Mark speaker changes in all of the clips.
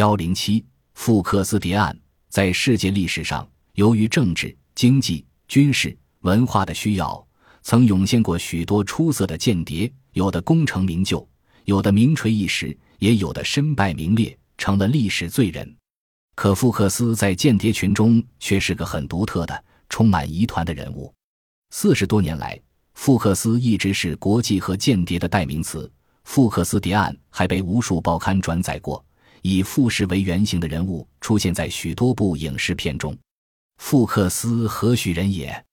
Speaker 1: 幺零七富克斯谍案在世界历史上，由于政治、经济、军事、文化的需要，曾涌现过许多出色的间谍，有的功成名就，有的名垂一时，也有的身败名裂，成了历史罪人。可富克斯在间谍群中却是个很独特的、充满疑团的人物。四十多年来，富克斯一直是国际和间谍的代名词。富克斯谍案还被无数报刊转载过。以富士为原型的人物出现在许多部影视片中。富克斯何许人也？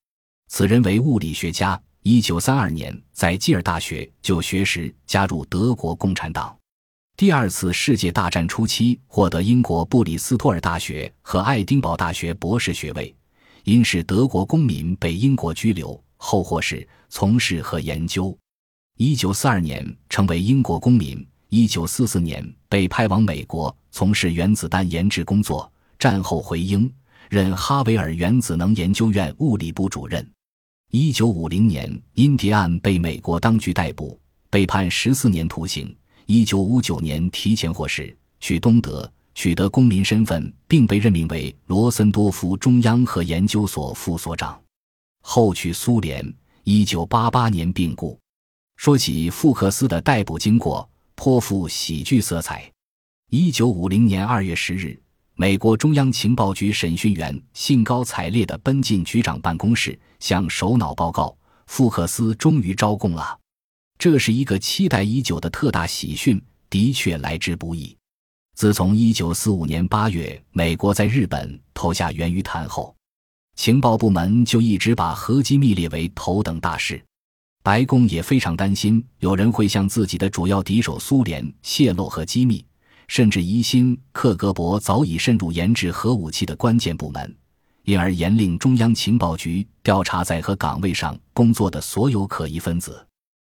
Speaker 1: 此人为物理学家。一九三二年在基尔大学就学时加入德国共产党。第二次世界大战初期获得英国布里斯托尔大学和爱丁堡大学博士学位。因是德国公民被英国拘留后获释，从事和研究。一九四二年成为英国公民。一九四四年被派往美国从事原子弹研制工作，战后回英，任哈维尔原子能研究院物理部主任。一九五零年因谍案被美国当局逮捕，被判十四年徒刑。一九五九年提前获释，去东德取得公民身份，并被任命为罗森多夫中央核研究所副所长。后去苏联，一九八八年病故。说起富克斯的逮捕经过。颇富喜剧色彩。一九五零年二月十日，美国中央情报局审讯员兴高采烈地奔进局长办公室，向首脑报告：富克斯终于招供了。这是一个期待已久的特大喜讯，的确来之不易。自从一九四五年八月美国在日本投下原鱼弹后，情报部门就一直把核机密列为头等大事。白宫也非常担心有人会向自己的主要敌手苏联泄露核机密，甚至疑心克格勃早已渗入研制核武器的关键部门，因而严令中央情报局调查在核岗位上工作的所有可疑分子。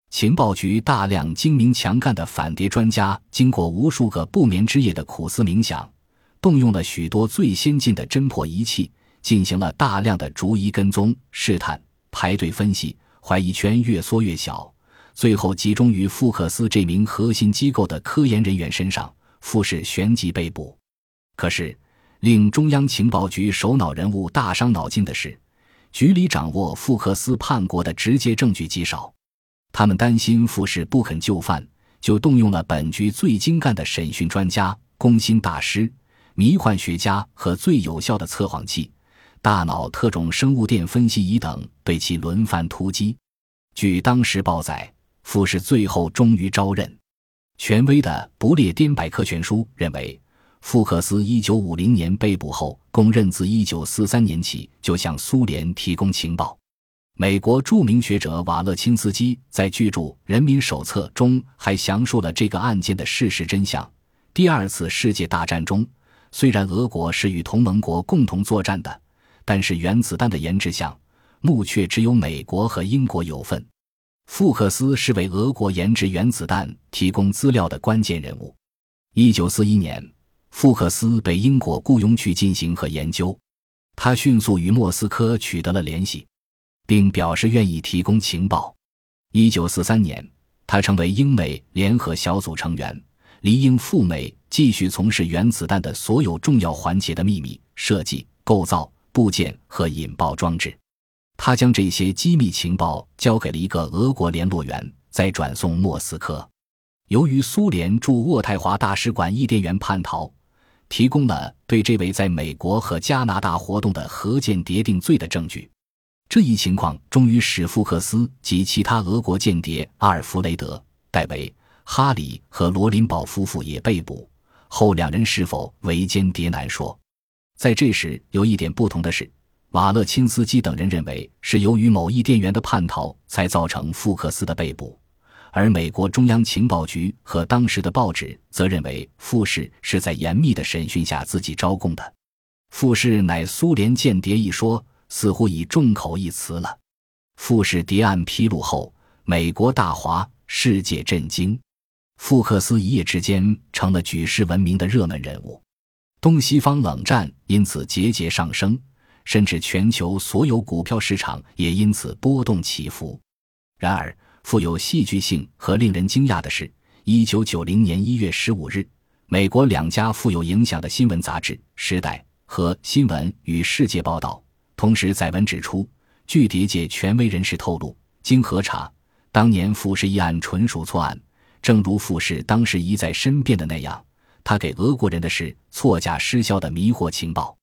Speaker 1: 情报局大量精明强干的反谍专家，经过无数个不眠之夜的苦思冥想，动用了许多最先进的侦破仪器，进行了大量的逐一跟踪、试探、排队分析。怀疑圈越缩越小，最后集中于富克斯这名核心机构的科研人员身上。富士旋即被捕。可是，令中央情报局首脑人物大伤脑筋的是，局里掌握富克斯叛国的直接证据极少。他们担心富士不肯就范，就动用了本局最精干的审讯专家、攻心大师、迷幻学家和最有效的测谎器。大脑特种生物电分析仪等对其轮番突击。据当时报载，富士最后终于招认。权威的《不列颠百科全书》认为，富克斯1950年被捕后，供认自1943年起就向苏联提供情报。美国著名学者瓦勒钦斯基在巨著《人民手册》中还详述了这个案件的事实真相。第二次世界大战中，虽然俄国是与同盟国共同作战的。但是原子弹的研制项目却只有美国和英国有份。富克斯是为俄国研制原子弹提供资料的关键人物。一九四一年，富克斯被英国雇佣去进行和研究，他迅速与莫斯科取得了联系，并表示愿意提供情报。一九四三年，他成为英美联合小组成员，离英赴美，继续从事原子弹的所有重要环节的秘密设计、构造。部件和引爆装置，他将这些机密情报交给了一个俄国联络员，再转送莫斯科。由于苏联驻渥太华大使馆译电员叛逃，提供了对这位在美国和加拿大活动的核间谍定罪的证据。这一情况终于使福克斯及其他俄国间谍阿尔弗雷德·戴维、哈里和罗林堡夫妇也被捕。后两人是否为间谍难说。在这时，有一点不同的是，瓦勒钦斯基等人认为是由于某一店员的叛逃才造成福克斯的被捕，而美国中央情报局和当时的报纸则认为富士是在严密的审讯下自己招供的。富士乃苏联间谍一说似乎已众口一词了。富士谍案披露后，美国大哗，世界震惊，福克斯一夜之间成了举世闻名的热门人物。东西方冷战因此节节上升，甚至全球所有股票市场也因此波动起伏。然而，富有戏剧性和令人惊讶的是，一九九零年一月十五日，美国两家富有影响的新闻杂志《时代》和《新闻与世界》报道，同时载文指出，据谍界权威人士透露，经核查，当年富士一案纯属错案，正如富士当时一再申辩的那样，他给俄国人的是错价失销的迷惑情报。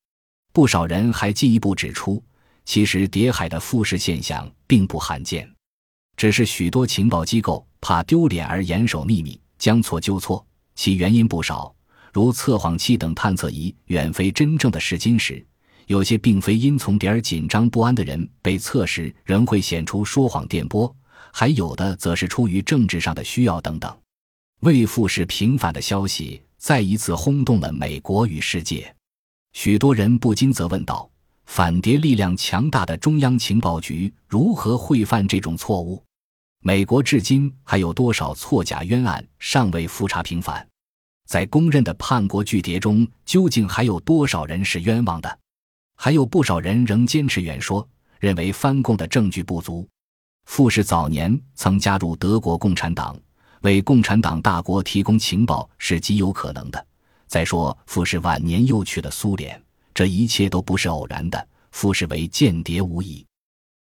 Speaker 1: 不少人还进一步指出，其实谍海的富士现象并不罕见，只是许多情报机构怕丢脸而严守秘密，将错就错。其原因不少，如测谎器等探测仪远非真正的试金石；有些并非因从点而紧张不安的人被测时仍会显出说谎电波；还有的则是出于政治上的需要等等。为复试平反的消息再一次轰动了美国与世界，许多人不禁责问道：反谍力量强大的中央情报局如何会犯这种错误？美国至今还有多少错假冤案尚未复查平反？在公认的叛国巨谍中，究竟还有多少人是冤枉的？还有不少人仍坚持远说，认为翻供的证据不足。傅氏早年曾加入德国共产党，为共产党大国提供情报是极有可能的。再说，傅氏晚年又去了苏联，这一切都不是偶然的。傅氏为间谍无疑。